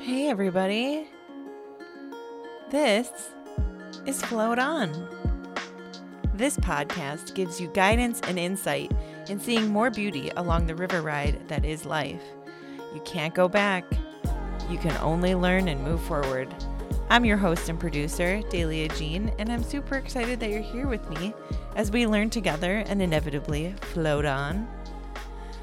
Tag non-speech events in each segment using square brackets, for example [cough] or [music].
Hey, everybody. This is Float On. This podcast gives you guidance and insight in seeing more beauty along the river ride that is life. You can't go back, you can only learn and move forward. I'm your host and producer, Dahlia Jean, and I'm super excited that you're here with me as we learn together and inevitably float on.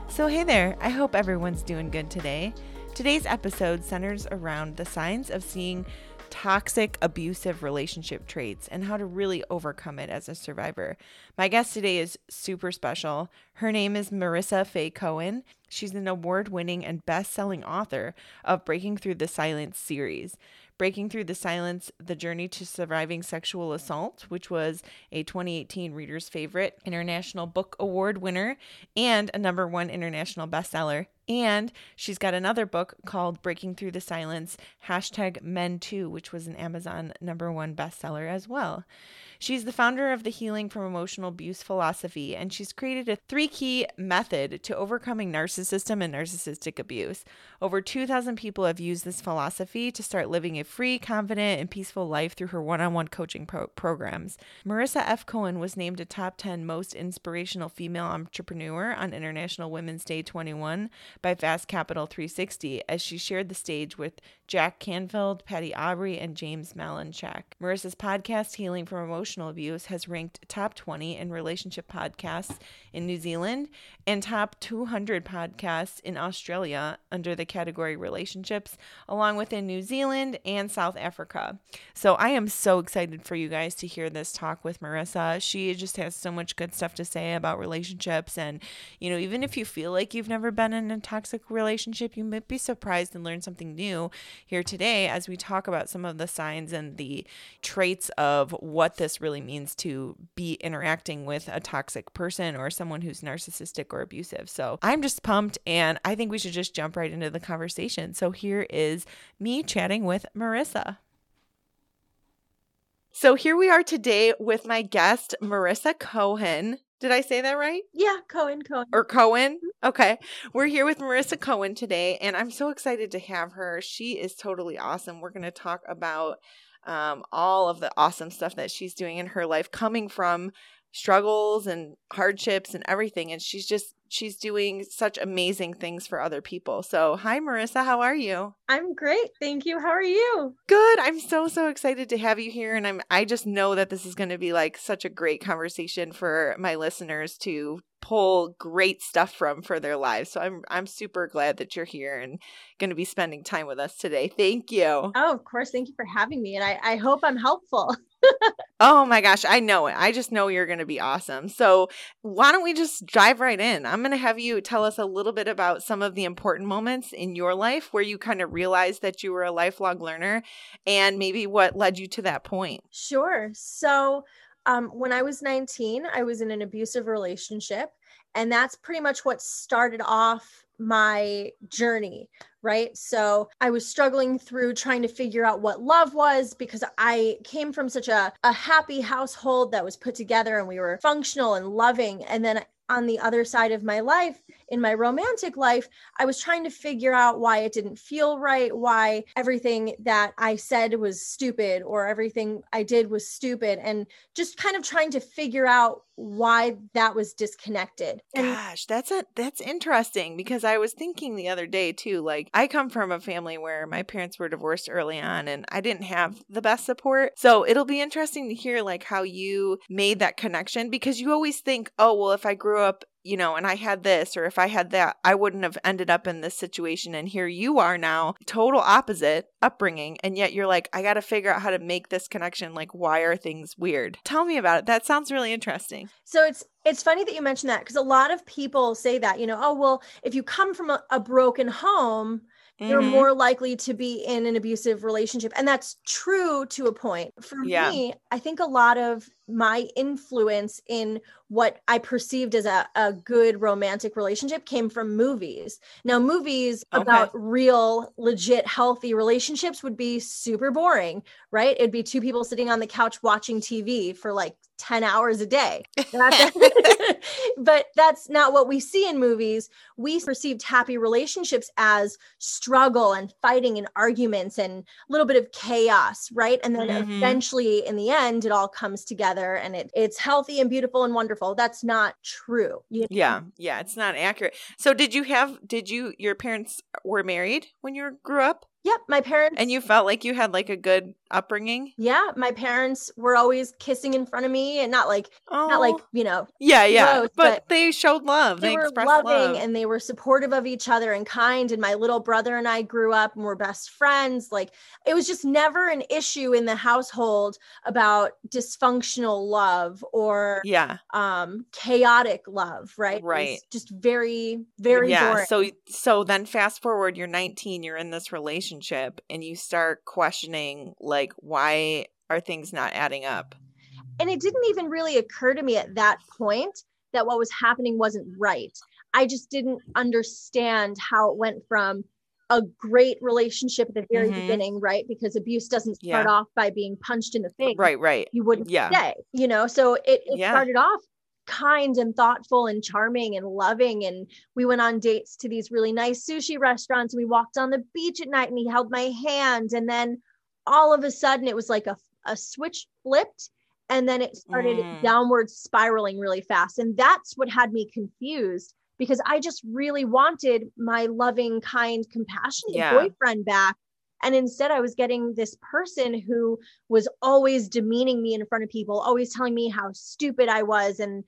So, hey there, I hope everyone's doing good today. Today's episode centers around the signs of seeing toxic, abusive relationship traits and how to really overcome it as a survivor. My guest today is super special. Her name is Marissa Faye Cohen. She's an award winning and best selling author of Breaking Through the Silence series. Breaking Through the Silence The Journey to Surviving Sexual Assault, which was a 2018 Reader's Favorite International Book Award winner and a number one international bestseller. And she's got another book called Breaking Through the Silence, hashtag Men Too, which was an Amazon number one bestseller as well. She's the founder of the Healing from Emotional Abuse philosophy, and she's created a three key method to overcoming narcissism and narcissistic abuse. Over 2,000 people have used this philosophy to start living a free, confident, and peaceful life through her one on one coaching pro- programs. Marissa F. Cohen was named a top 10 most inspirational female entrepreneur on International Women's Day 21 by Fast Capital 360 as she shared the stage with Jack Canfield, Patty Aubrey, and James Malinchak. Marissa's podcast, Healing from Emotional Abuse, has ranked top 20 in relationship podcasts in New Zealand and top 200 podcasts in Australia under the category relationships, along with in New Zealand and South Africa. So I am so excited for you guys to hear this talk with Marissa. She just has so much good stuff to say about relationships. And, you know, even if you feel like you've never been in a toxic relationship, you might be surprised and learn something new here today as we talk about some of the signs and the traits of what this really means to be interacting with a toxic person or someone who's narcissistic or abusive. So I'm just pumped and I think we should just jump right into the conversation. So here is me chatting with Marissa. So here we are today with my guest, Marissa Cohen. Did I say that right? Yeah, Cohen, Cohen. Or Cohen? Mm-hmm. Okay. We're here with Marissa Cohen today, and I'm so excited to have her. She is totally awesome. We're going to talk about um, all of the awesome stuff that she's doing in her life, coming from struggles and hardships and everything. And she's just, she's doing such amazing things for other people. So, hi, Marissa. How are you? I'm great. Thank you. How are you? Good. I'm so, so excited to have you here. And I'm, I just know that this is going to be like such a great conversation for my listeners to pull great stuff from for their lives. So I'm I'm super glad that you're here and going to be spending time with us today. Thank you. Oh, of course. Thank you for having me. And I, I hope I'm helpful. [laughs] oh my gosh, I know it. I just know you're going to be awesome. So, why don't we just dive right in? I'm going to have you tell us a little bit about some of the important moments in your life where you kind of realized that you were a lifelong learner and maybe what led you to that point. Sure. So, um, when I was 19, I was in an abusive relationship. And that's pretty much what started off my journey, right? So I was struggling through trying to figure out what love was because I came from such a, a happy household that was put together and we were functional and loving. And then on the other side of my life, in my romantic life, I was trying to figure out why it didn't feel right, why everything that I said was stupid or everything I did was stupid, and just kind of trying to figure out why that was disconnected. And Gosh, that's a that's interesting because I was thinking the other day too. Like I come from a family where my parents were divorced early on, and I didn't have the best support. So it'll be interesting to hear like how you made that connection because you always think, oh well, if I grew up you know, and I had this or if I had that, I wouldn't have ended up in this situation. And here you are now, total opposite upbringing. And yet you're like, I got to figure out how to make this connection. Like, why are things weird? Tell me about it. That sounds really interesting. So it's it's funny that you mentioned that because a lot of people say that, you know, oh well, if you come from a, a broken home, mm-hmm. you're more likely to be in an abusive relationship. And that's true to a point. For yeah. me, I think a lot of my influence in what I perceived as a, a good romantic relationship came from movies. Now, movies okay. about real, legit, healthy relationships would be super boring, right? It'd be two people sitting on the couch watching TV for like 10 hours a day. [laughs] [laughs] but that's not what we see in movies. We perceived happy relationships as struggle and fighting and arguments and a little bit of chaos, right? And then mm-hmm. eventually in the end it all comes together and it it's healthy and beautiful and wonderful. That's not true. You know? Yeah. Yeah, it's not accurate. So did you have did you your parents were married when you grew up? Yep, my parents. And you felt like you had like a good upbringing? Yeah, my parents were always kissing in front of me and not like oh. not like, you know. Yeah, yeah. Gross, but, but, they showed love. They, they were loving love. and they were supportive of each other and kind and my little brother and I grew up and were best friends. Like it was just never an issue in the household about dysfunctional love or yeah. um chaotic love, right? Right. just very very yeah. Boring. So so then fast forward you're 19, you're in this relationship and you start questioning like like why are things not adding up and it didn't even really occur to me at that point that what was happening wasn't right i just didn't understand how it went from a great relationship at the very mm-hmm. beginning, right? Because abuse doesn't start yeah. off by being punched in the face. Right, right. You wouldn't yeah. stay, you know? So it, it yeah. started off kind and thoughtful and charming and loving. And we went on dates to these really nice sushi restaurants. And we walked on the beach at night and he held my hand. And then all of a sudden it was like a, a switch flipped and then it started mm. downward spiraling really fast and that's what had me confused because i just really wanted my loving kind compassionate yeah. boyfriend back and instead i was getting this person who was always demeaning me in front of people always telling me how stupid i was and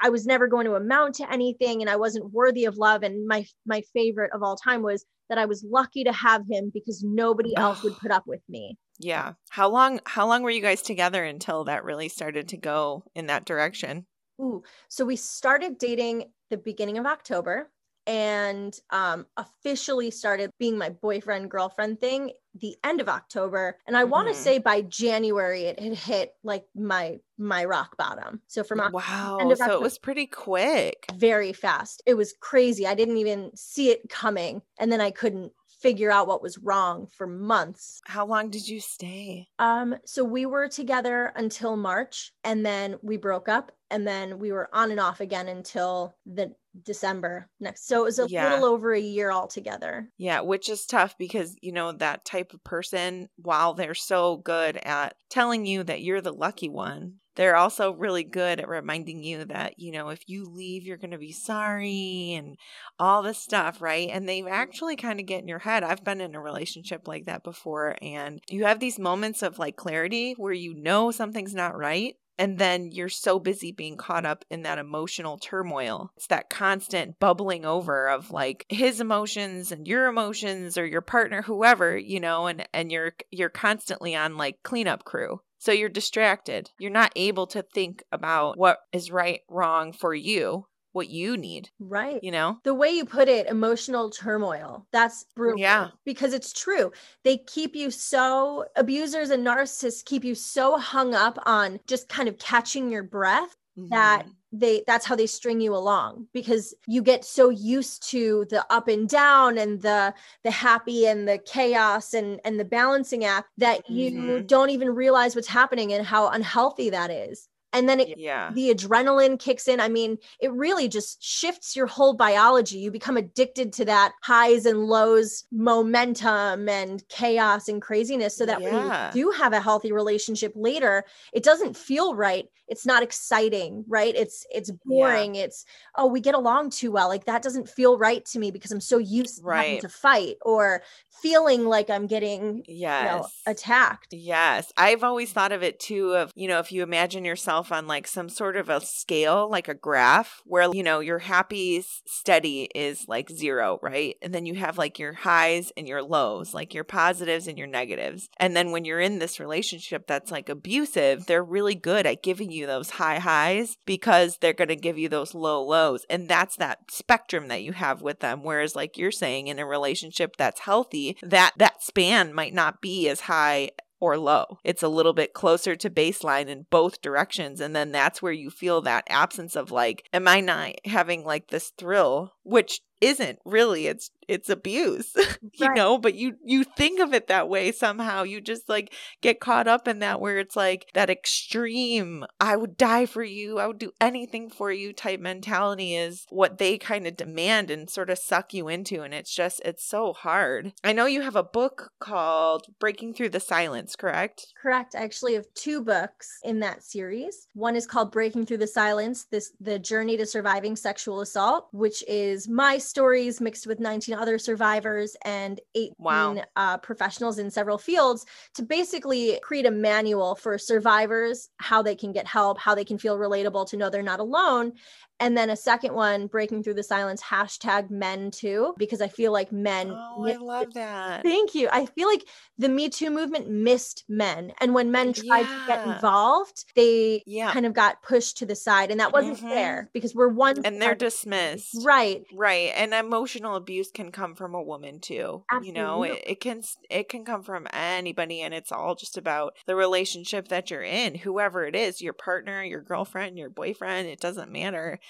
i was never going to amount to anything and i wasn't worthy of love and my my favorite of all time was that i was lucky to have him because nobody [sighs] else would put up with me yeah. How long how long were you guys together until that really started to go in that direction? Ooh, so we started dating the beginning of October and um, officially started being my boyfriend girlfriend thing the end of October. And I mm-hmm. want to say by January it had hit like my my rock bottom. So from wow, so October, it was pretty quick, very fast. It was crazy. I didn't even see it coming, and then I couldn't figure out what was wrong for months. How long did you stay? Um, so we were together until March and then we broke up and then we were on and off again until the December next. So it was a yeah. little over a year altogether. Yeah, which is tough because, you know, that type of person, while they're so good at telling you that you're the lucky one, they're also really good at reminding you that, you know, if you leave, you're going to be sorry and all this stuff, right? And they mm-hmm. actually kind of get in your head. I've been in a relationship like that before, and you have these moments of like clarity where you know something's not right. And then you're so busy being caught up in that emotional turmoil. It's that constant bubbling over of like his emotions and your emotions or your partner, whoever, you know, and, and you're you're constantly on like cleanup crew so you're distracted. You're not able to think about what is right, wrong for you, what you need. Right. You know? The way you put it, emotional turmoil. That's brutal. Yeah. Because it's true. They keep you so, abusers and narcissists keep you so hung up on just kind of catching your breath mm-hmm. that they that's how they string you along because you get so used to the up and down and the the happy and the chaos and and the balancing act that you mm-hmm. don't even realize what's happening and how unhealthy that is and then it, yeah. the adrenaline kicks in i mean it really just shifts your whole biology you become addicted to that highs and lows momentum and chaos and craziness so that yeah. when you do have a healthy relationship later it doesn't feel right it's not exciting right it's it's boring yeah. it's oh we get along too well like that doesn't feel right to me because i'm so used right. to fight or feeling like i'm getting yes. You know, attacked yes i've always thought of it too of you know if you imagine yourself on like some sort of a scale like a graph where you know your happy steady is like zero right and then you have like your highs and your lows like your positives and your negatives and then when you're in this relationship that's like abusive they're really good at giving you you those high highs because they're going to give you those low lows. And that's that spectrum that you have with them. Whereas, like you're saying, in a relationship that's healthy, that that span might not be as high or low. It's a little bit closer to baseline in both directions. And then that's where you feel that absence of like, am I not having like this thrill, which isn't really it's it's abuse [laughs] you Right. know but you you think of it that way somehow you just like get caught up in that where it's like that extreme i would die for you i would do anything for you type mentality is what they kind of demand and sort of suck you into and it's just it's so hard i know you have a book called breaking through the silence correct Correct. I actually have two books in that series. One is called Breaking Through the Silence, this the journey to surviving sexual assault, which is my stories mixed with 19 other survivors and 18 Wow. uh, professionals in several fields to basically create a manual for survivors, how they can get help, how they can feel relatable to know they're not alone. And then a second one, Breaking Through the Silence, hashtag men too, because I feel like men oh i love that Thank you. I feel like the Me Too movement missed men. And when men tried to get involved, they yeah kind of got pushed to the side. And that wasn't Mhm. fair because we're one and they're dismissed right. Right. And emotional abuse can come from a woman too. You know, it, it can it can come from anybody and it's all just about the relationship that you're in, whoever it is, your partner, your girlfriend, your boyfriend, it doesn't matter.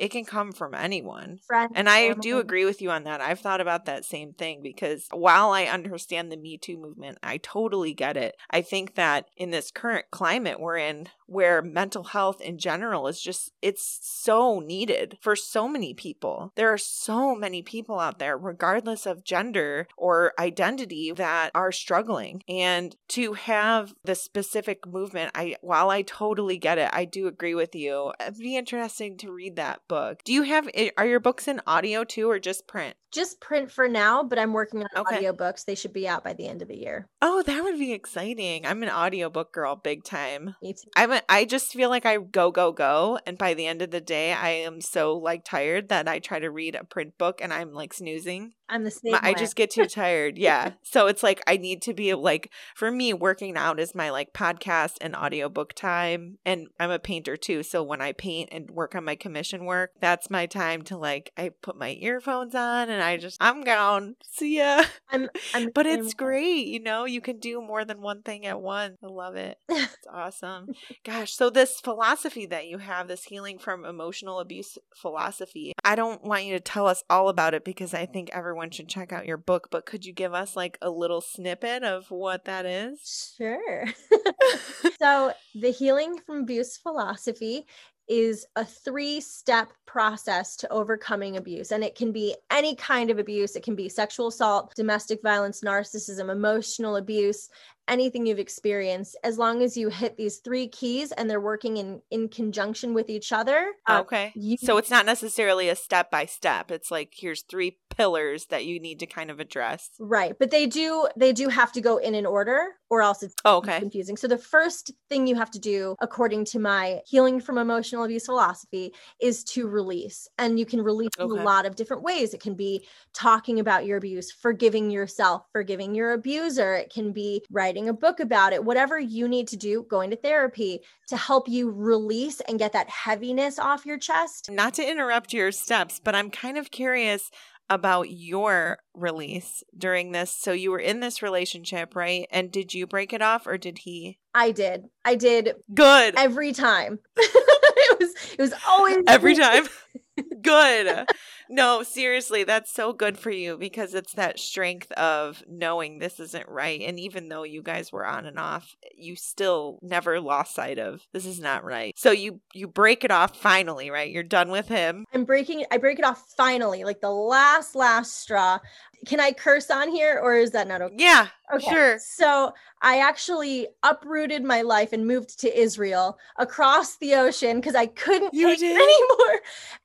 It can come from anyone. Friends, And I family. do agree with you on that. I've thought about that same thing because while I understand the Me Too movement, I totally get it. I think that in this current climate we're in, where mental health in general is just, it's so needed for so many people. There are so many people out there, regardless of gender or identity, that are struggling. And to have the specific movement, I, while I totally get it, I do agree with you. It'd be interesting to read that book. Do you have, eh, are your books in audio too or just print? Just print for now, but I'm working on Okay. audiobooks. They should be out by the end of the year. Oh, that would be exciting. I'm an audiobook girl big time. Me too. I'm a, I just feel like I go go go and by the end of the day I am so like tired that I try to read a print book and I'm like snoozing. I'm the same. My- I just get too tired. Yeah. [laughs] so it's like I need to be like for me working out is my like podcast and audiobook time and I'm a painter too. So when I paint and work on my commission work, that's my time to like I put my earphones on and I just I'm gone. See ya. I'm, I'm [laughs] But it's great, you know, you can do more than one thing at once. I love it. [laughs] It's awesome. Gosh, so this philosophy that you have, this healing from emotional abuse philosophy, I don't want you to tell us all about it because I think everyone should check out your book, but could you give us like a little snippet of what that is? Sure. [laughs] [laughs] so, the healing from abuse philosophy is a three step process to overcoming abuse. And it can be any kind of abuse, it can be sexual assault, domestic violence, narcissism, emotional abuse. Anything you've experienced, as long as you hit these three keys and they're working in in conjunction with each other, uh, okay. you- So it's not necessarily a step by step. It's like here's three pillars that you need to kind of address. right. But they do they do have to go in an order, or else it's Oh, okay. confusing. So the first thing you have to do, according to my healing from emotional abuse philosophy, is to release. And you can release in a lot of different ways. It can be talking about your abuse, forgiving yourself, forgiving your abuser. It can be writing a book about it, whatever you need to do, going to therapy to help you release and get that heaviness off your chest. Not to interrupt your steps, but I'm kind of curious about your release during this. So you were in this relationship, right? And did you break it off or did he? I did. I did Good. every time. [laughs] it was it was always Every time. [laughs] good. No, seriously, that's so good for you because it's that strength of knowing this isn't right. And even though you guys were on and off, you still never lost sight of this is not right. So you you break it off finally, right? You're done with him. I'm breaking. I break it off finally, like the last, last straw. Can I curse on here or is that not okay? Yeah, Okay. sure. So I actually uprooted my life and moved to Israel across the ocean because I couldn't You take did? it anymore.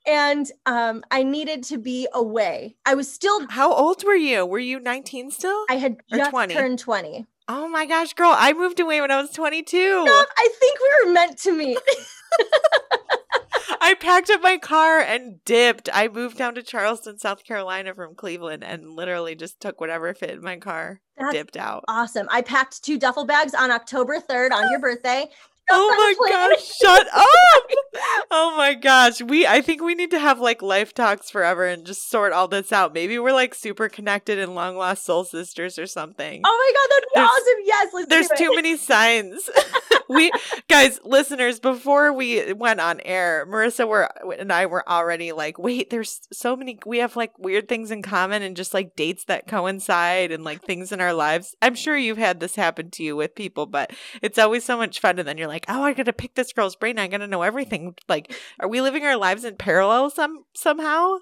And um, I needed to be away. I was still, How old were you? Were you 19 still? I had Or just 20. turned 20. Oh my gosh, girl, I moved away when I was 22. I think we were meant to meet. [laughs] [laughs] I packed up my car and dipped. I moved down to Charleston, South Carolina from Cleveland and literally just took whatever fit in my car, That's dipped out. awesome. I packed two duffel bags on October 3rd on your [laughs] birthday. Oh my Just on a gosh, shut up. Oh my gosh. We I think we need to have like life talks forever and just sort all this out. Maybe we're like super connected and long lost soul sisters or something. Oh my God, that'd be There's- awesome. Yes, let's There's do it. too many signs. [laughs] we guys, listeners, before we went on air, Marissa were and I were already like, wait, there's so many we have like weird things in common and just like dates that coincide and like things in our lives. I'm sure you've had this happen to you with people, but it's always so much fun and then you're like, Oh, I gotta pick this girl's brain, I gotta know everything. Like, are we living our lives in parallel some somehow?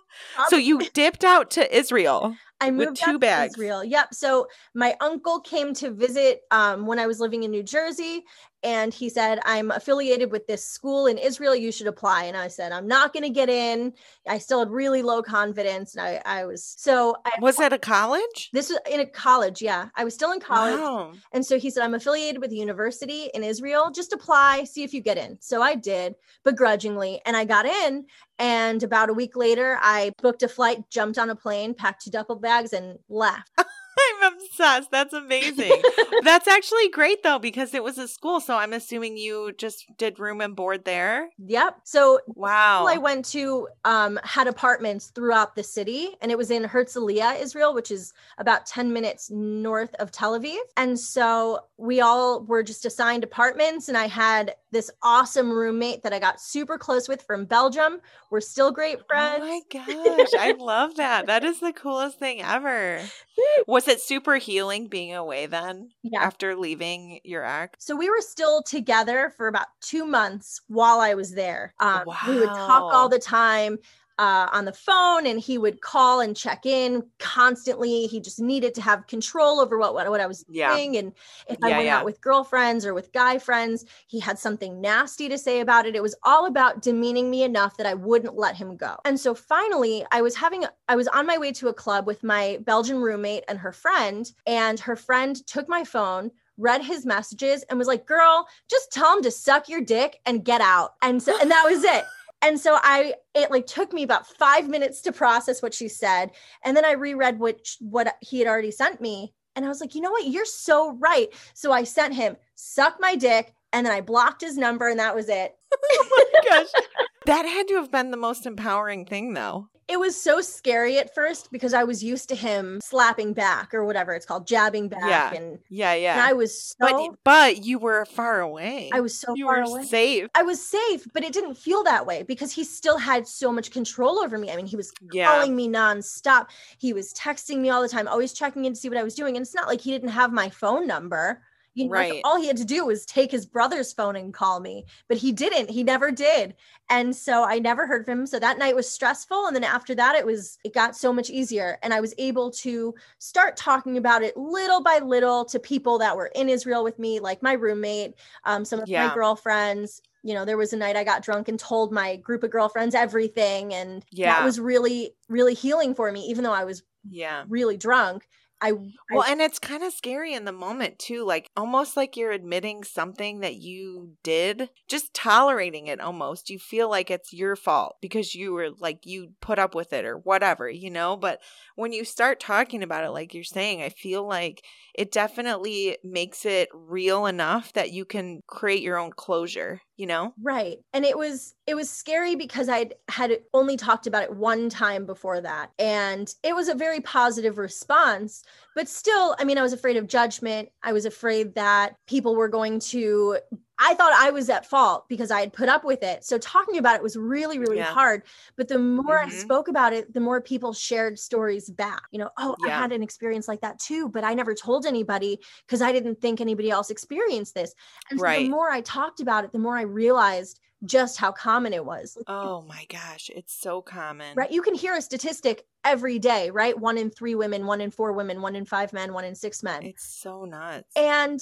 so you dipped out to Israel. I moved two bags. Israel. Yep. So my uncle came to visit um, when I was living in New Jersey, and he said, I'm affiliated with this school in Israel. You should apply. And I said, I'm not going to get in. I still had really low confidence. And I, I was so. I, was that a college? This was in a college. Yeah. I was still in college. Wow. And so he said, I'm affiliated with a university in Israel. Just apply, see if you get in. So I did begrudgingly. And I got in. And about a week later, I booked a flight, jumped on a plane, packed two duffel bags, and left. [laughs] I'm obsessed. That's amazing. [laughs] That's actually great though because it was a school, so I'm assuming you just did room and board there. Yep. So wow, I went to um, had apartments throughout the city, and it was in Herzliya, Israel, which is about ten minutes north of Tel Aviv. And so we all were just assigned apartments, and I had this awesome roommate that I got super close with from Belgium. We're still great friends. Oh my gosh, I love that. That is the coolest thing ever. [laughs] Was it super healing being away then? Yeah. After leaving your ex? So we were still together for about two months while I was there. Um, wow. We would talk all the time uh, on the phone and he would call and check in constantly. He just needed to have control over what what, what I was yeah. doing. And if I went yeah. out with girlfriends or with guy friends, he had something nasty to say about it. It was all about demeaning me enough that I wouldn't let him go. And so finally, I was having I was on my way to a club with my Belgian roommate and her friend, and her friend took my phone read his messages and was like, "Girl, just tell him to suck your dick and get out." And so and that was it [laughs] and so i it like took me about five minutes to process what she said. And then i reread what what he had already sent me. And i was like you know what? You're so right. So i sent him suck my dick and then i blocked his number and that was it. [laughs] Oh my gosh that had to have been the most empowering thing though it was so scary at first because I was used to him slapping back or whatever it's called, jabbing back. Yeah. And yeah, yeah. And I was so. But, but you were far away. I was so you far were away. safe. I was safe, but it didn't feel that way because he still had so much control over me. I mean, he was yeah. calling me nonstop. He was texting me all the time, always checking in to see what I was doing. And it's not like he didn't have my phone number. You know, right. Like all he had to do was take his brother's phone and call me, but he didn't. He never did. And so I never heard from him. So that night was stressful. And then after that, it was, it got so much easier. And I was able to start talking about it little by little to people that were in Israel with me, like my roommate, um, some of yeah. my girlfriends. You know, there was a night I got drunk and told my group of girlfriends everything. And yeah. that was really, really healing for me, even though I was yeah really drunk I well, I, and it's kind of scary in the moment too, like almost like you're admitting something that you did, just tolerating it almost. You feel like it's your fault because you were like you put up with it or whatever, you know. But when you start talking about it, like you're saying, I feel like it definitely makes it real enough that you can create your own closure you know right and it was it was scary because i had only talked about it one time before that and it was a very positive response but still i mean i was afraid of judgment. I was afraid that people were going to I thought I was at fault because I had put up with it. So talking about it was really, really yeah. hard. But the more mm-hmm. I spoke about it, the more people shared stories back. You know, oh, yeah. I had an experience like that too, but I never told anybody because I didn't think anybody else experienced this. And so the more I talked about it, the more I realized just how common it was. Oh my gosh, it's so common. Right. You can hear a statistic every day, right? One in three women, one in four women, one in five men, one in six men. It's so nuts. And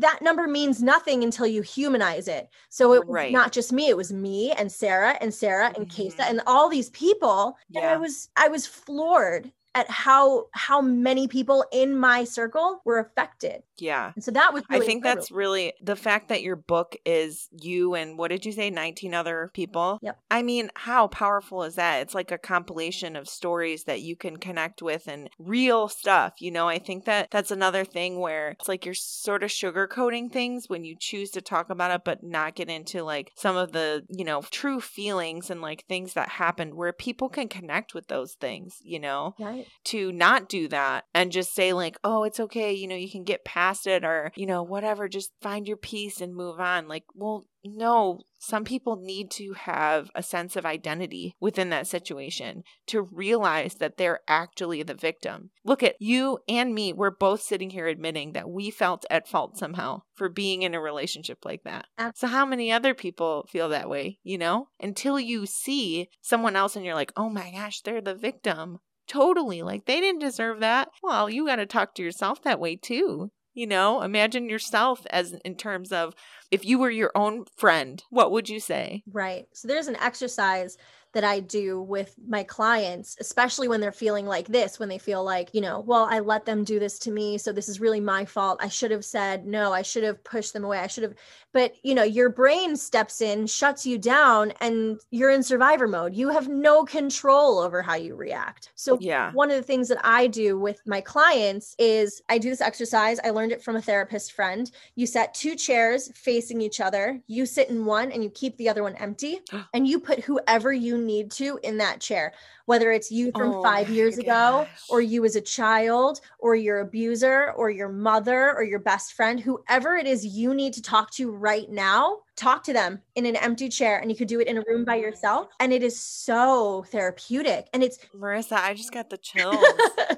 that number means nothing until you humanize it. So it right. was not just me, it was me and Sarah and Sarah and mm and all these people. Yeah. And I was I was floored at how how many people in my circle were affected. Yeah. And so that was really I think that's really the fact that your book is you and what did you say 19 other people? Yep. I mean, how powerful is that? It's like a compilation of stories that you can connect with and real stuff, you know? I think that that's another thing where it's like you're sort of sugarcoating things when you choose to talk about it but not get into like some of the, you know, true feelings and like things that happened where people can connect with those things, you know? Right. Right. to not do that and just say like oh it's okay you know you can get past it or you know whatever just find your peace and move on. Like well no some people need to have a sense of identity within that situation to realize that they're actually the victim. Look at you and me we're both sitting here admitting that we felt at fault somehow for being in a relationship like that. So how many other people feel that way you know? Until you see someone else and you're like oh my gosh they're the victim Totally. Like they didn't deserve that. Well, you got to talk to yourself that way too. You know, imagine yourself as in terms of if you were your own friend, what would you say? Right. So there's an exercise that I do with my clients, especially when they're feeling like this, when they feel like, you know, well, I let them do this to me. So this is really my fault. I should have said no. I should have pushed them away. I should have, but, you know, your brain steps in, shuts you down, and you're in survivor mode. You have no control over how you react. So, Yeah. one of the things that I do with my clients is I do this exercise. I learned it from a therapist friend. You set two chairs facing each other. You sit in one and you keep the other one empty [gasps] and you put whoever you need to in that chair, whether it's you from Oh five years ago, gosh. or you as a child, or your abuser, or your mother, or your best friend, whoever it is you need to talk to right now. Talk to them in an empty chair, and you could do it in a room by oh yourself. And it is so therapeutic. And it's Marissa, I just got the [laughs] chills.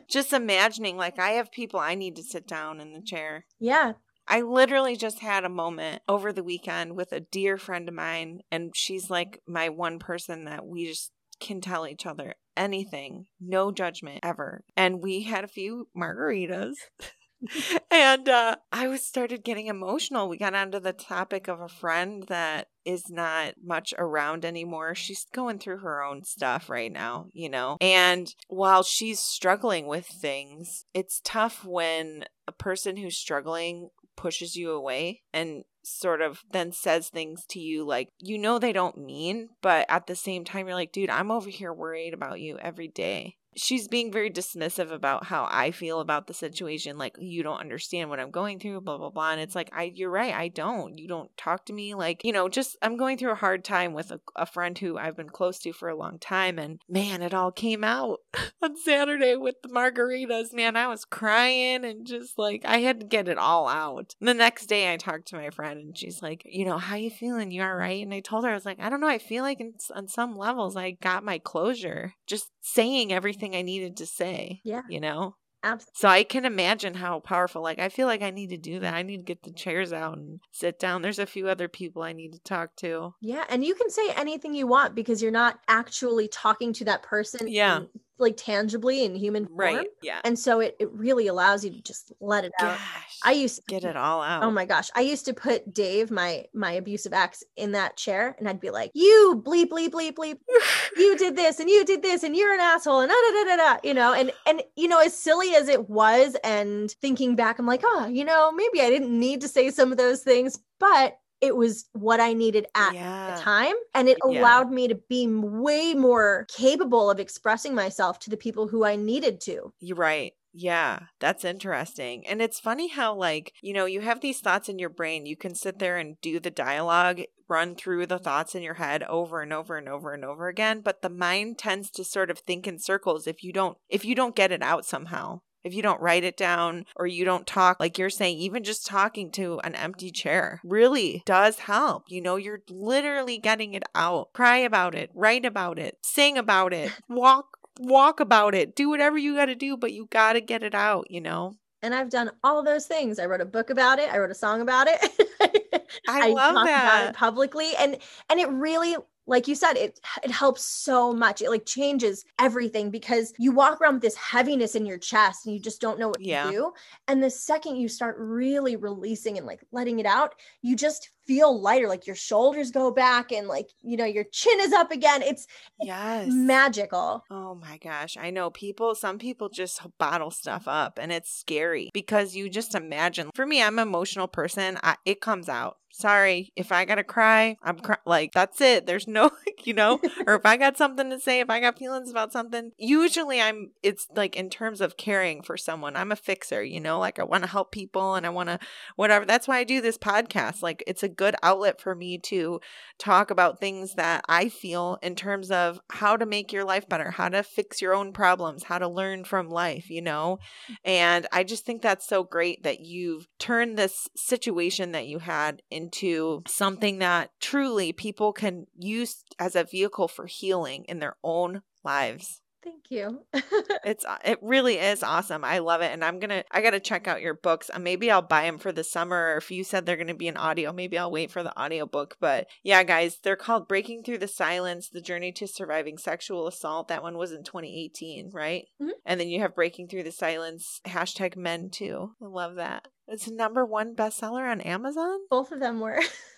just imagining like I have people I need to sit down in the chair. yeah, I literally just had a moment over the weekend with a dear friend of mine, and she's like my one person that we just can tell each other anything, no judgment ever. And we had a few margaritas. [laughs] and uh, I was started getting emotional. We got onto the topic of a friend that is not much around anymore. She's going through her own stuff right now, you know. And while she's struggling with things, it's tough when a person who's struggling pushes you away and sort of then says things to you like you know they don't mean but at the same time you're like dude i'm over here worried about you every day she's being very dismissive about how i feel about the situation like you don't understand what i'm going through blah blah blah and it's like i you're right i don't you don't talk to me like you know just i'm going through a hard time with a, a friend who i've been close to for a long time and man it all came out [laughs] on saturday with the margaritas man i was crying and just like i had to get it all out. The next day i talked to my friend and she's like you know how you feeling? You all right? And i told her i was like i don't know i feel like in, on some levels i got my closure. Just saying everything i needed to say Yeah. you know absolutely. so I can imagine how powerful. Like I feel like I need to do that. I need to get the chairs out and sit down. There's a few other people I need to talk to. Yeah. And you can say anything you want because you're not actually talking to that person. Yeah. Like tangibly in human form. Right. Yeah. And so it, it really allows you to just let it out. Gosh. I used to get it all oh out. Oh my gosh. I used to put Dave, my my abusive ex, in that chair and I'd be like, you bleep, bleep, bleep, bleep. [laughs] You did this and you did this and you're an asshole and da da da da da. You know, and and you know, as silly as it was, and thinking back, I'm like, oh, you know, maybe I didn't need to say some of those things, but it was what I needed at yeah. the time. And it Yeah. allowed me to be way more capable of expressing myself to the people who I needed to. You're right. Yeah, that's interesting. And it's funny how, like, you know, you have these thoughts in your brain. You can sit there and do the dialogue, run through the thoughts in your head over and over and over and over again. But the mind tends to sort of think in circles if you don't, if you don't get it out somehow. If you don't write it down or you don't talk, like you're saying, even just talking to an empty chair really does help. You know, you're literally getting it out. Cry about it, write about it, sing about it, [laughs] walk walk about it. Do whatever you got to do, but you got to get it out, you know? And I've done all those things. I wrote a book about it. I wrote a song about it. [laughs] I love talked about that. it publicly, and and it really, like you said, it it helps so much. It like changes everything because you walk around with this heaviness in your chest, and you just don't know what Yeah. to do. And the second you start really releasing and like letting it out, you just feel lighter. Like your shoulders go back, and like you know your chin is up again. It's Yes. magical. Oh my gosh. I know people, some people just bottle stuff up and it's scary because you just imagine. For me, I'm an emotional person. I, it comes out. Sorry if i gotta cry i'm cry- like that's it. There's no [laughs] you know? [laughs] Or if i got something to say if i got feelings about something usually i'm it's like in terms of caring for someone i'm a fixer you know? Like i want to help people and i want to whatever. That's why i do this podcast. Like it's a good outlet for me to talk about things that i feel in terms of how to make your life better how to fix your own problems how to learn from life you know? And i just think that's so great that you've turned this situation that you had into something that truly people can use as a vehicle for healing in their own lives. Thank you. it's it really is awesome. I love it, and I'm gonna I gotta check out your books. Uh, maybe I'll buy them for the summer. Or if you said they're gonna be an audio, maybe I'll wait for the audio book. But yeah, guys, they're called "Breaking Through the Silence: The Journey to Surviving Sexual Assault." That one was in 2018, right? Mm-hmm. And then you have "Breaking Through the Silence" hashtag Men too. I love that. It's number one bestseller on Amazon. Both of them were. [laughs]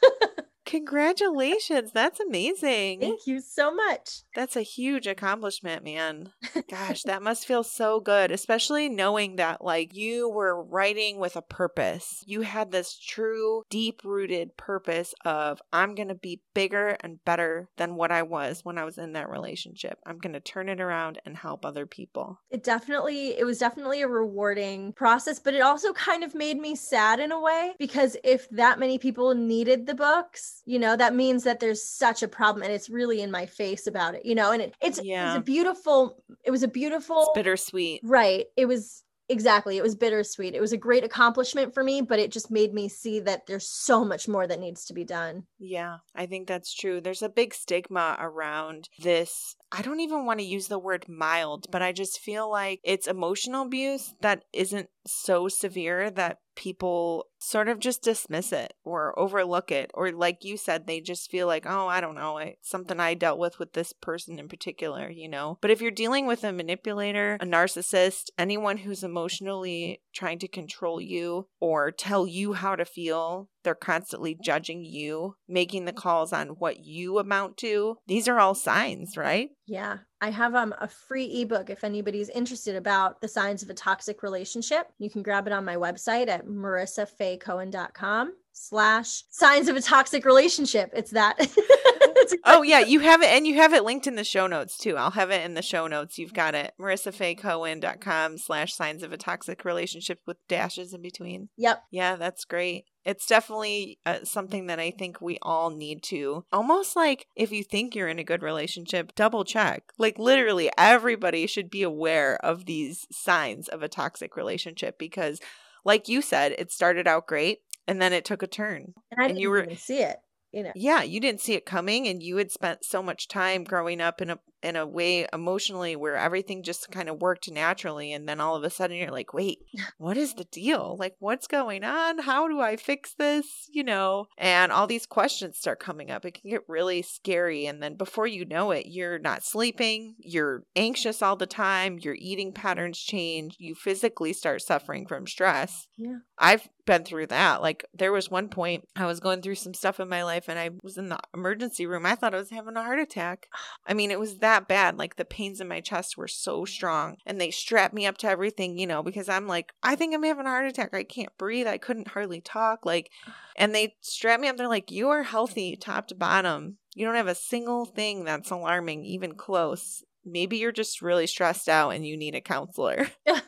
Congratulations. That's amazing. Thank you so much. That's a huge accomplishment, man. [laughs] Gosh, that must feel so good, especially knowing that like you were writing with a purpose. You had this true, deep rooted purpose of I'm going to be bigger and better than what I was when I was in that relationship. I'm going to turn it around and help other people. It definitely it was definitely a rewarding process, but it also kind of made me sad in a way because if that many people needed the books, you know that means that there's such a problem and it's really in my face about it you know and it, it's yeah. it's a beautiful it was a beautiful it's bittersweet. Right. It was exactly it was bittersweet. It was a great accomplishment for me but it just made me see that there's so much more that needs to be done. Yeah i think that's true. There's a big stigma around this I don't even want to use the word mild, but I just feel like it's emotional abuse that isn't so severe that people sort of just dismiss it or overlook it or like you said they just feel like oh i don't know it's something i dealt with with this person in particular you know? But if you're dealing with a manipulator a narcissist anyone who's emotionally trying to control you or tell you how to feel they're constantly judging you, making the calls on what you amount to. These are all signs, right? Yeah. I have um, a free ebook if anybody's interested about the signs of a toxic relationship. You can grab it on my website at marissafaycohen.com slash signs of a toxic relationship. It's that. [laughs] oh yeah, you have it and you have it linked in the show notes too. I'll have it in the show notes. You've got it. marissafaycohen.com slash signs of a toxic relationship with dashes in between. Yep. Yeah, that's great. It's definitely uh, something that I think we all need to almost like if you think you're in a good relationship, double check. Like literally everybody should be aware of these signs of a toxic relationship because like you said, it started out great and then it took a turn. And and you were, see it you know. Yeah, you didn't see it coming and you had spent so much time growing up in a in a way emotionally where everything just kind of worked naturally and then all of a sudden you're like wait [laughs] what is the deal? Like what's going on? How do i fix this? You know and all these questions start coming up. It can get really scary and then before you know it you're not sleeping you're anxious all the time your eating patterns change you physically start suffering from stress. Yeah. I've been through that. Like there was one point i was going through some stuff in my life and i was in the emergency room. I thought i was having a heart attack. I mean it was that that bad. Like the pains in my chest were so strong. And they strapped me up to everything, you know, because I'm like, I think I'm having a heart attack. I can't breathe. I couldn't hardly talk. Like, [sighs] and they strapped me up. They're like, you are healthy top to bottom. You don't have a single thing that's alarming, even close maybe you're just really stressed out and you need a counselor. [laughs] [laughs] I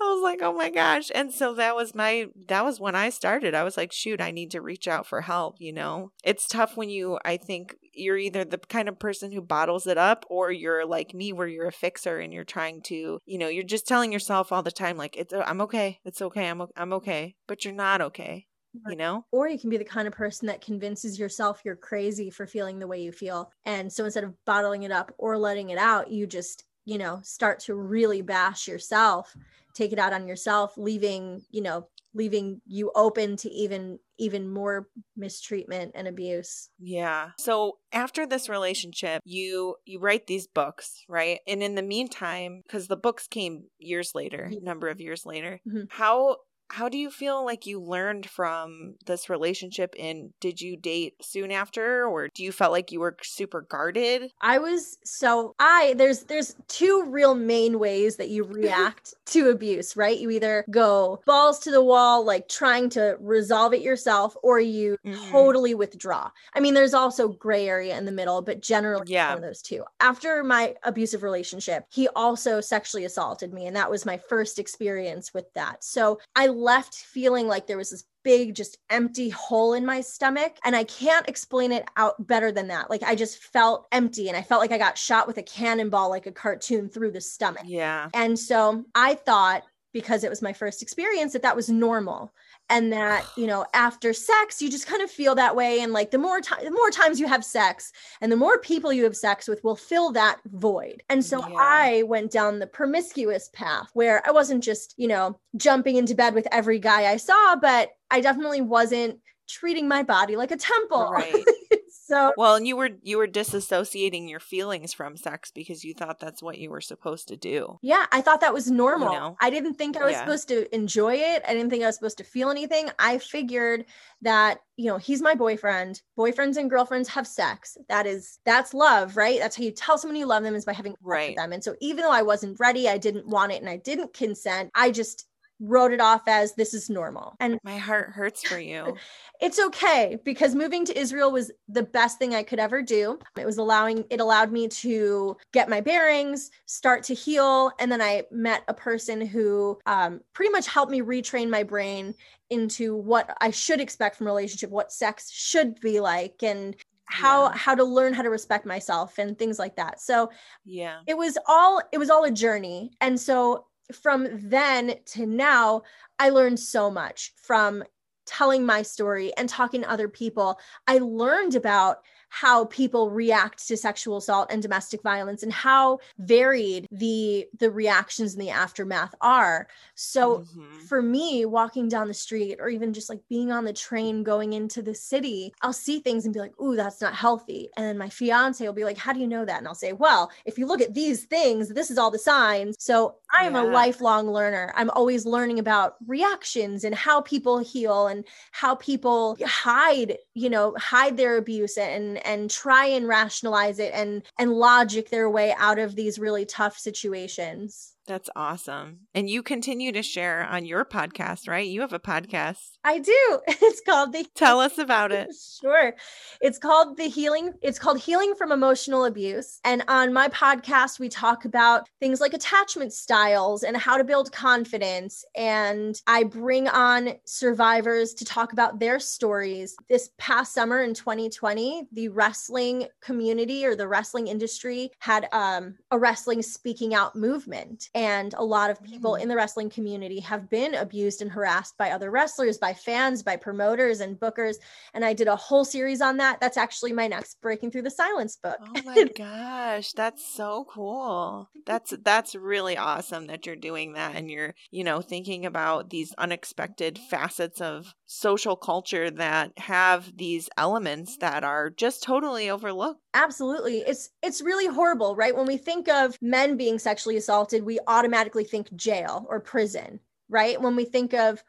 was like, oh my gosh. And so that was my, that was when I started. I was like, shoot, I need to reach out for help, you know? It's tough when you, I think you're either the kind of person who bottles it up or you're like me where you're a fixer and you're trying to, you know, you're just telling yourself all the time, like, it's, uh, I'm okay. It's okay. I'm, I'm okay. But you're not okay you know? Or you can be the kind of person that convinces yourself you're crazy for feeling the way you feel. And so instead of bottling it up or letting it out, you just, you know, start to really bash yourself, take it out on yourself, leaving, you know, leaving you open to even even more mistreatment and abuse. Yeah. So after this relationship, you you write these books, right? And in the meantime, cuz the books came years later, a number of years later, mm-hmm. how how do you feel like you learned from this relationship and did you date soon after or do you felt like you were super guarded? I was so I there's there's two real main ways that you [laughs] react to abuse, right? You either go balls to the wall like trying to resolve it yourself or you mm-hmm. totally withdraw. I mean there's also gray area in the middle, but generally yeah. one of those two. After my abusive relationship, he also sexually assaulted me and that was my first experience with that. So I left feeling like there was this big just empty hole in my stomach and i can't explain it out better than that. Like i just felt empty and i felt like i got shot with a cannonball like a cartoon through the stomach. Yeah. And so i thought because it was my first experience that that was normal and that you know after sex you just kind of feel that way. And like the more time the more times you have sex and the more people you have sex with will fill that void. And so yeah. i went down the promiscuous path where i wasn't just you know jumping into bed with every guy i saw but i definitely wasn't treating my body like a temple. Right [laughs] so well and you were you were disassociating your feelings from sex because you thought that's what you were supposed to do. Yeah i thought that was normal. you know? i didn't think i was yeah. supposed to enjoy it. I didn't think i was supposed to feel anything. I figured that you know he's my boyfriend. Boyfriends and girlfriends have sex. That is that's love right? That's how you tell someone you love them is by having right. with them. And so even though i wasn't ready i didn't want it and i didn't consent i just wrote it off as this is normal. And my heart hurts for you. [laughs] it's okay because moving to Israel was the best thing I could ever do. It was allowing it allowed me to get my bearings, start to heal, and then I met a person who um, pretty much helped me retrain my brain into what I should expect from relationship, what sex should be like, and how yeah. how to learn how to respect myself and things like that so yeah it was all it was all a journey and so from then to now, I learned so much from telling my story and talking to other people. I learned about how people react to sexual assault and domestic violence and how varied the the reactions in the aftermath are so mm-hmm. for me walking down the street or even just like being on the train going into the city i'll see things and be like ooh that's not healthy and then my fiance will be like how do you know that and i'll say well if you look at these things this is all the signs so i am yeah. a lifelong learner i'm always learning about reactions and how people heal and how people hide you know hide their abuse and and try and rationalize it and and logic their way out of these really tough situations that's awesome. And you continue to share on your podcast, right? You have a podcast. I do. [laughs] It's called the Tell us about it. [laughs] sure. It's called the Healing it's called Healing from Emotional Abuse. And on my podcast we talk about things like attachment styles and how to build confidence and I bring on survivors to talk about their stories. This past summer in 2020, the wrestling community or the wrestling industry had um, a wrestling speaking out movement and a lot of people mm. in the wrestling community have been abused and harassed by other wrestlers, by fans, by promoters and bookers. And I did a whole series on that. That's actually my next Breaking Through the Silence book. Oh my [laughs] gosh, that's so cool. That's that's really awesome that you're doing that and you're, you know, thinking about these unexpected facets of social culture that have these elements that are just totally overlooked. Absolutely. It's it's really horrible, right? When we think of men being sexually assaulted, we automatically think jail or prison, right? When we think of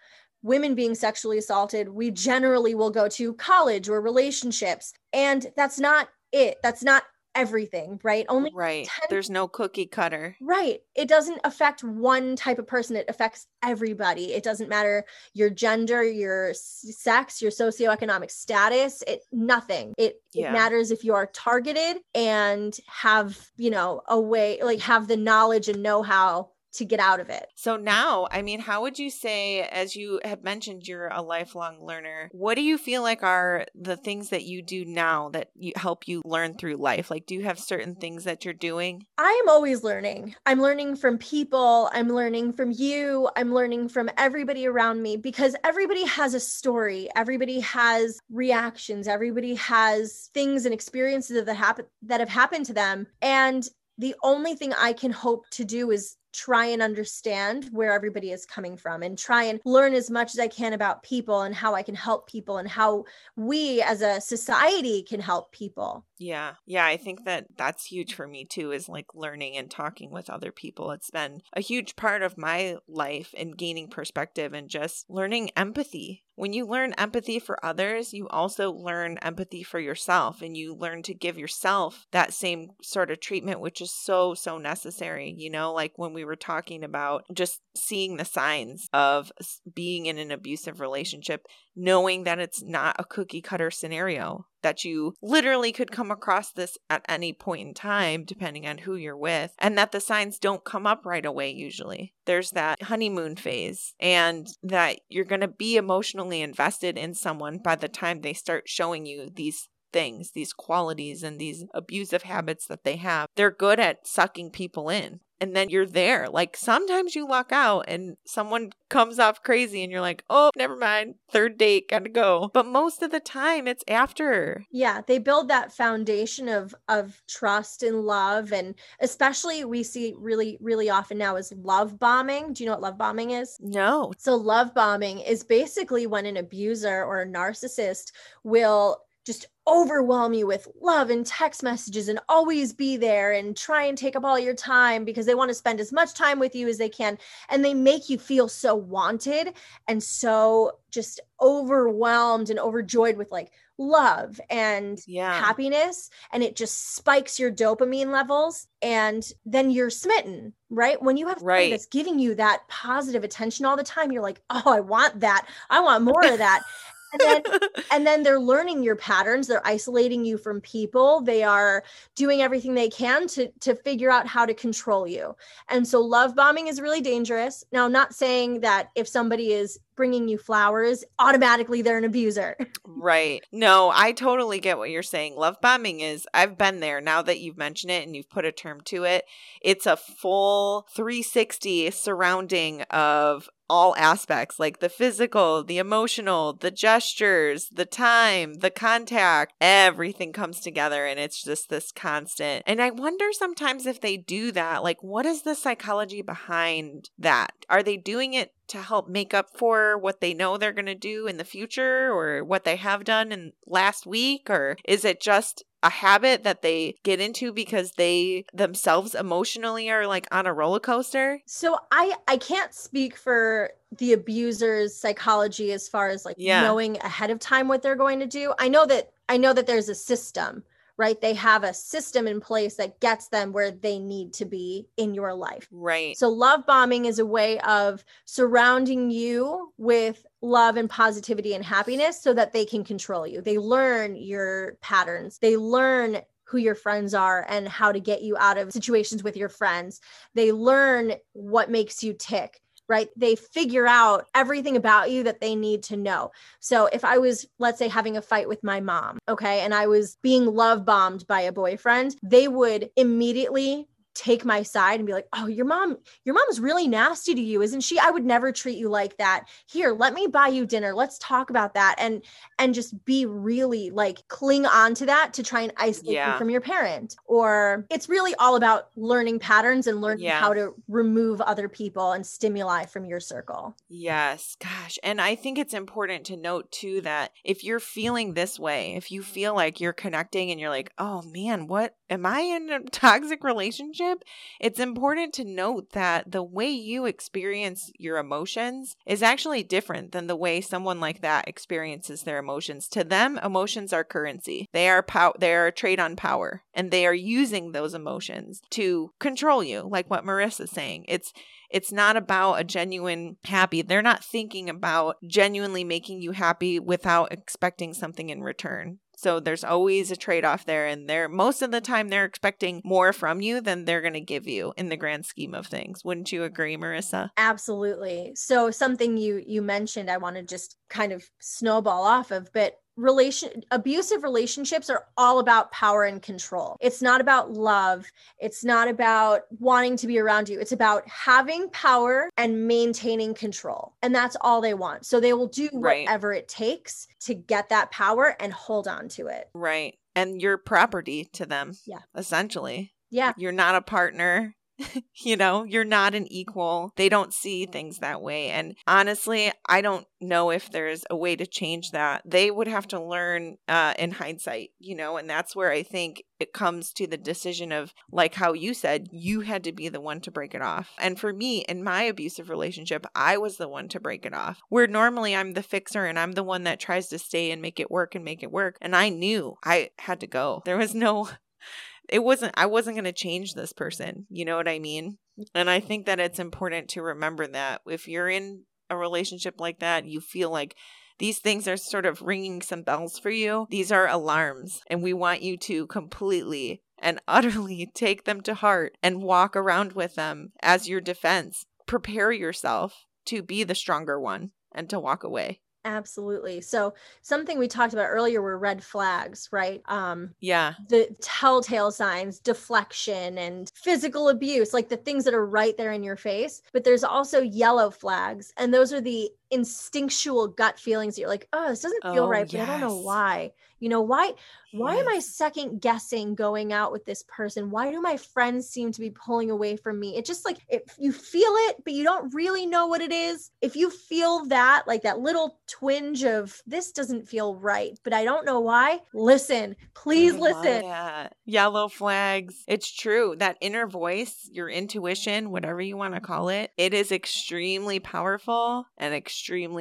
women being sexually assaulted, we generally will go to college or relationships. And that's not it. That's not everything, right? Only right. 10... There's no cookie cutter. Right. It doesn't affect one type of person. It affects everybody. It doesn't matter your gender, your sex, your socioeconomic status. It nothing. It, yeah. it matters if you are targeted and have you know a way like have the knowledge and know how to get out of it. So now, I mean, how would you say, as you have mentioned, you're a lifelong learner, what do you feel like are the things that you do now that you help you learn through life? Like, do you have certain things that you're doing? I am always learning. I'm learning from people, I'm learning from you, I'm learning from everybody around me because everybody has a story, everybody has reactions, everybody has things and experiences that happen that have happened to them. And the only thing I can hope to do is try and understand where everybody is coming from and try and learn as much as I can about people and how I can help people and how we as a society can help people. Yeah. Yeah. I think that that's huge for me too, is like learning and talking with other people. It's been a huge part of my life and gaining perspective and just learning empathy when you learn empathy for others, you also learn empathy for yourself and you learn to give yourself that same sort of treatment, which is so, so necessary. You know, like when we were talking about just seeing the signs of being in an abusive relationship, knowing that it's not a cookie cutter scenario, that you literally could come across this at any point in time, depending on who you're with, and that the signs don't come up right away usually. There's that honeymoon phase, and that you're going to be emotionally invested in someone by the time they start showing you these things, these qualities, and these abusive habits that they have. They're good at sucking people in and then you're there. Like sometimes you walk out and someone comes off crazy and you're like, oh, never mind. Third date, gotta go. But most of the time it's after. Yeah, they build that foundation of of trust and love. And especially we see really, really often now is love bombing. Do you know what love bombing is? No. So love bombing is basically when an abuser or a narcissist will just overwhelm you with love and text messages and always be there and try and take up all your time because they want to spend as much time with you as they can and they make you feel so wanted and so just overwhelmed and overjoyed with like love and yeah. happiness and it just spikes your dopamine levels and then you're smitten right when you have right. that's giving you that positive attention all the time you're like oh i want that i want more of that [laughs] and then and then they're learning your patterns they're isolating you from people they are doing everything they can to to figure out how to control you. And so love bombing is really dangerous. Now i'm not saying that if somebody is bringing you flowers automatically they're an abuser. [laughs] Right. No i totally get what you're saying. Love bombing is i've been there now that you've mentioned it and you've put a term to it it's a full 360 surrounding of all aspects like the physical, the emotional, the gestures, the time, the contact, everything comes together and it's just this constant. And I wonder sometimes if they do that, like what is the psychology behind that? Are they doing it to help make up for what they know they're going to do in the future or what they have done in last week or is it just a habit that they get into because they themselves emotionally are like on a roller coaster? So I I can't speak for the abuser's psychology as far as like yeah. knowing ahead of time what they're going to do. I know that I know that there's a system right? They have a system in place that gets them where they need to be in your life. Right. So, love bombing is a way of surrounding you with love and positivity and happiness so that they can control you. They learn your patterns, they learn who your friends are and how to get you out of situations with your friends. They learn what makes you tick right? They figure out everything about you that they need to know. So if I was, let's say, having a fight with my mom, okay, and I was being love bombed by a boyfriend, they would immediately take my side and be like, "Oh, your mom, your mom's really nasty to you, isn't she? I would never treat you like that. Here, let me buy you dinner. Let's talk about that." And and just be really like cling on to that to try and isolate yeah. you from your parent. Or it's really all about learning patterns and learning yeah. how to remove other people and stimuli from your circle. Yes, gosh. And I think it's important to note too that if you're feeling this way, if you feel like you're connecting and you're like, "Oh man, what am I in a [laughs] toxic relationship?" Relationship, it's important to note that the way you experience your emotions is actually different than the way someone like that experiences their emotions. To them, emotions are currency. They are pow- they are a trade on power, and they are using those emotions to control you, like what Marissa's saying. It's it's not about a genuine happy. They're not thinking about genuinely making you happy without expecting something in return. So there's always a trade off there. And they're most of the time they're expecting more from you than they're going to give you in the grand scheme of things. Wouldn't you agree, Marissa? Absolutely. So something you you mentioned I want to just kind of snowball off of, but relation abusive relationships are all about power and control. It's not about love. It's not about wanting to be around you. It's about having power and maintaining control. And that's all they want. So they will do right. whatever it takes to get that power and hold on to it. Right. And you're property to them. Yeah. Essentially. Yeah. You're not a partner [laughs] you know, you're not an equal. They don't see things that way. And honestly, I don't know if there's a way to change that. They would have to learn uh, in hindsight, you know, and that's where I think it comes to the decision of, like how you said, you had to be the one to break it off. And for me, in my abusive relationship, I was the one to break it off. Where normally I'm the fixer and I'm the one that tries to stay and make it work and make it work. And I knew I had to go. There was no it wasn't I wasn't going to change this person. You know what I mean? And I think that it's important to remember that if you're in a relationship like that, you feel like these things are sort of ringing some bells for you. These are alarms, and we want you to completely and [laughs] utterly take them to heart and walk around with them as your defense. Prepare yourself to be the stronger one and to walk away. Absolutely. So something we talked about earlier were red flags, right? Um yeah. The telltale signs, deflection and physical abuse, like the things that are right there in your face. But there's also yellow flags, and those are the instinctual gut feelings that you're like, oh, this doesn't feel oh, right, but yes. I don't know why. You know, why why yes. am I second guessing going out with this person? Why do my friends seem to be pulling away from me? It just like if you feel it, but you don't really know what it is. If you feel that, like that little twinge of this doesn't feel right, but I don't know why, listen, please I listen. Yellow flags. It's true. That inner voice, your intuition, whatever you want to call it, it is extremely powerful and extremely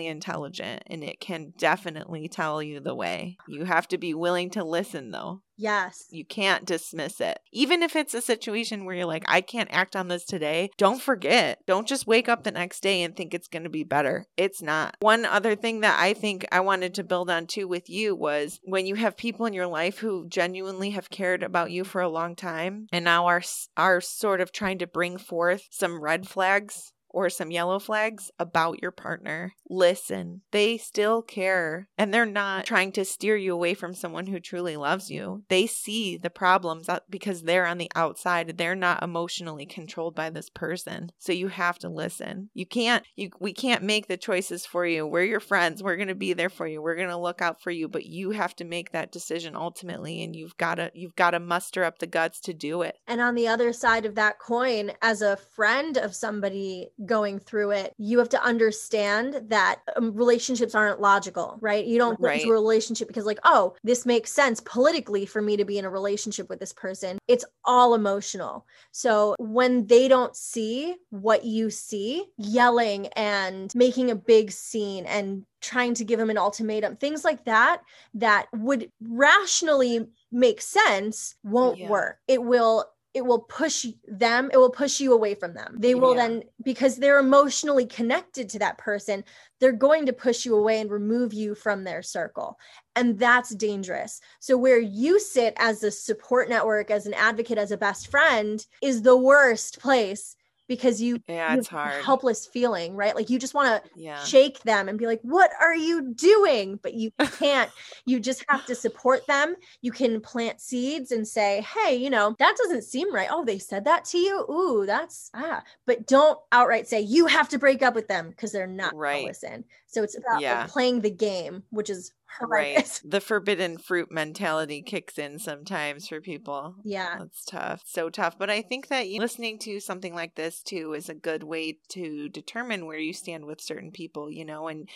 intelligent, and it can definitely tell you the way. You have to be willing to listen, though. Yes. You can't dismiss it. Even if it's a situation where you're like, I can't act on this today, don't forget. Don't just wake up the next day and think it's going to be better. It's not. One other thing that I think I wanted to build on too with you was when you have people in your life who genuinely have cared about you for a long time and now are are sort of trying to bring forth some red flags or some yellow flags about your partner, listen. They still care and they're not trying to steer you away from someone who truly loves you. They see the problems because they're on the outside. They're not emotionally controlled by this person. So you have to listen. You can't you we can't make the choices for you. We're your friends. We're going to be there for you. We're going to look out for you, but you have to make that decision ultimately and you've got to you've got to muster up the guts to do it. And on the other side of that coin as a friend of somebody going through it, you have to understand that um, relationships aren't logical, right? You don't go right. into a relationship because, like, oh, this makes sense politically for me to be in a relationship with this person. It's all emotional. So when they don't see what you see, yelling and making a big scene and trying to give him an ultimatum things like that that would rationally make sense won't yeah. work it will it will push them it will push you away from them. They will yeah. then because they're emotionally connected to that person they're going to push you away and remove you from their circle. And that's dangerous. So where you sit as a support network as an advocate as a best friend is the worst place because you yeah it's hard. helpless feeling right? Like you just want to yeah. shake them and be like what are you doing? But you [laughs] can't you just have to support them. You can plant seeds and say hey you know that doesn't seem right. Oh they said that to you? Ooh that's ah. But don't outright say you have to break up with them because they're not right. listen so it's about yeah. like, playing the game which is Right. The forbidden fruit mentality kicks in sometimes for people. Yeah. That's tough. So tough. But I think that listening to something like this too is a good way to determine where you stand with certain people, you know, and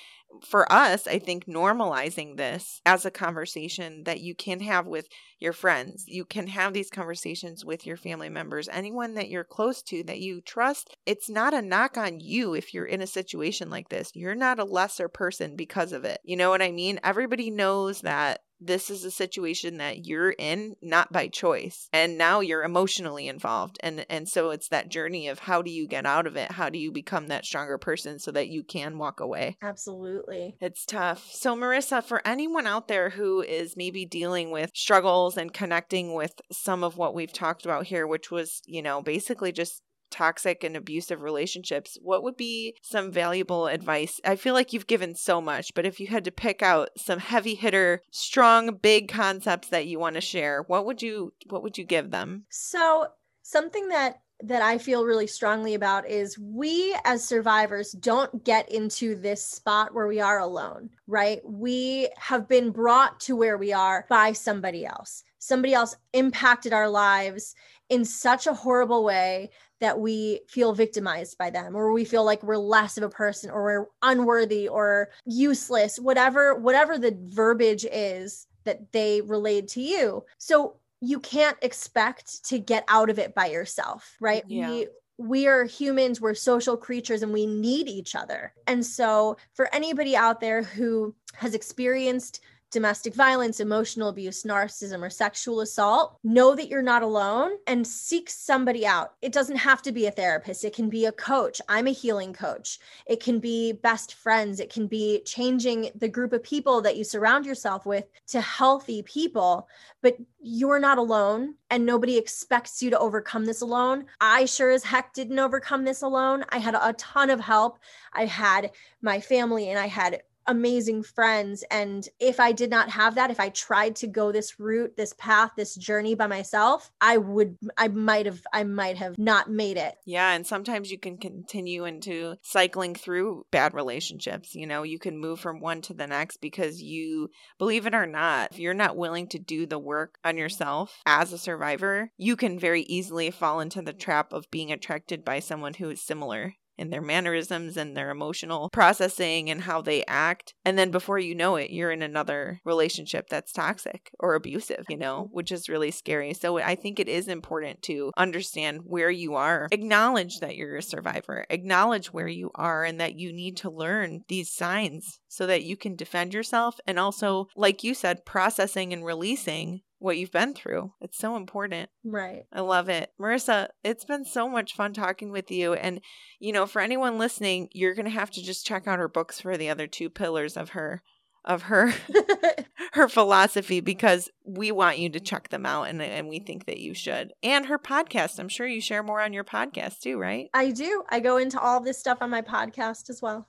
for us, I think normalizing this as a conversation that you can have with your friends, you can have these conversations with your family members, anyone that you're close to that you trust. It's not a knock on you if you're in a situation like this. You're not a lesser person because of it. You know what I mean? Everybody knows that this is a situation that you're in not by choice and now you're emotionally involved and and so it's that journey of how do you get out of it how do you become that stronger person so that you can walk away absolutely it's tough so marissa for anyone out there who is maybe dealing with struggles and connecting with some of what we've talked about here which was you know basically just toxic and abusive relationships, what would be some valuable advice? I feel like you've given so much, but if you had to pick out some heavy hitter, strong, big concepts that you want to share, what would you what would you give them? So, something that that I feel really strongly about is we as survivors don't get into this spot where we are alone, right? We have been brought to where we are by somebody else. Somebody else impacted our lives in such a horrible way that we feel victimized by them or we feel like we're less of a person or we're unworthy or useless whatever whatever the verbiage is that they relayed to you so you can't expect to get out of it by yourself right Yeah. we we are humans, we're social creatures, and we need each other. And so, for anybody out there who has experienced domestic violence, emotional abuse, narcissism, or sexual assault, know that you're not alone and seek somebody out. It doesn't have to be a therapist, it can be a coach. I'm a healing coach. It can be best friends, it can be changing the group of people that you surround yourself with to healthy people. But you're not alone, and nobody expects you to overcome this alone. I sure as heck didn't overcome this alone. I had a ton of help. I had my family and I had amazing friends. And if I did not have that, if I tried to go this route, this path, this journey by myself, I would, I might have, I might have not made it. Yeah, and sometimes you can continue into cycling through bad relationships. You know, you can move from one to the next because you, believe it or not, if you're not willing to do the work on yourself as a survivor, you can very easily fall into the trap of being attracted by someone who is similar in their mannerisms and their emotional processing and how they act. And then before you know it, you're in another relationship that's toxic or abusive, you know, which is really scary. So I think it is important to understand where you are, acknowledge that you're a survivor, acknowledge where you are, and that you need to learn these signs so that you can defend yourself. And also, like you said, processing and releasing what you've been through. It's so important. Right. I love it. Marissa, it's been so much fun talking with you. And, you know, for anyone listening, you're going to have to just check out her books for the other two pillars of her of her [laughs] [laughs] her philosophy because we want you to check them out and and we think that you should. And her podcast. I'm sure you share more on your podcast too, right? I do. I go into all this stuff on my podcast as well.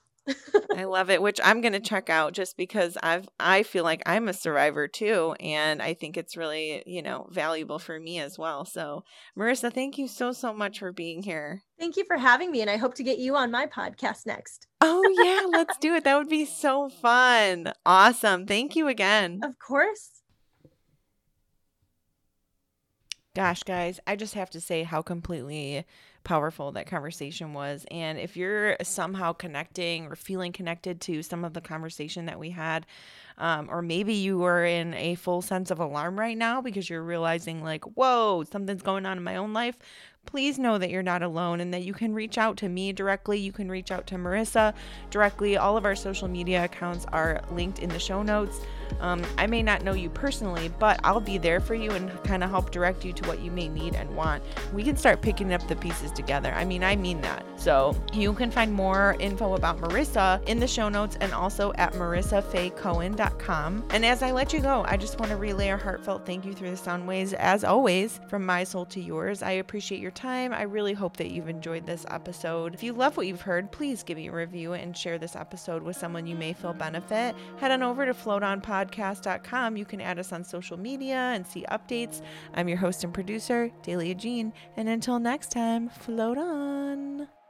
I love it, which I'm going to check out just because I've I feel like I'm a survivor too and I think it's really, you know, valuable for me as well. So, Marissa, thank you so so much for being here. Thank you for having me and I hope to get you on my podcast next. Oh yeah, [laughs] let's do it. That would be so fun. Awesome. Thank you again. Of course. Gosh, guys, I just have to say how completely powerful that conversation was. And if you're somehow connecting or feeling connected to some of the conversation that we had, um, or maybe you are in a full sense of alarm right now because you're realizing, like, whoa, something's going on in my own life, please know that you're not alone and that you can reach out to me directly. You can reach out to Marissa directly. All of our social media accounts are linked in the show notes. Um, I may not know you personally, but I'll be there for you and kind of help direct you to what you may need and want. We can start picking up the pieces together. I mean, I mean that. So you can find more info about Marissa in the show notes and also at marissafaycohen.com. And as I let you go, I just want to relay a heartfelt thank you through the sound waves, as always, from my soul to yours. I appreciate your time. I really hope that you've enjoyed this episode. If you love what you've heard, please give me a review and share this episode with someone you may feel benefit. Head on over to floatonpodcast.com. You can add us on social media and see updates. I'm your host and producer, Delia Jean. And until next time, float on.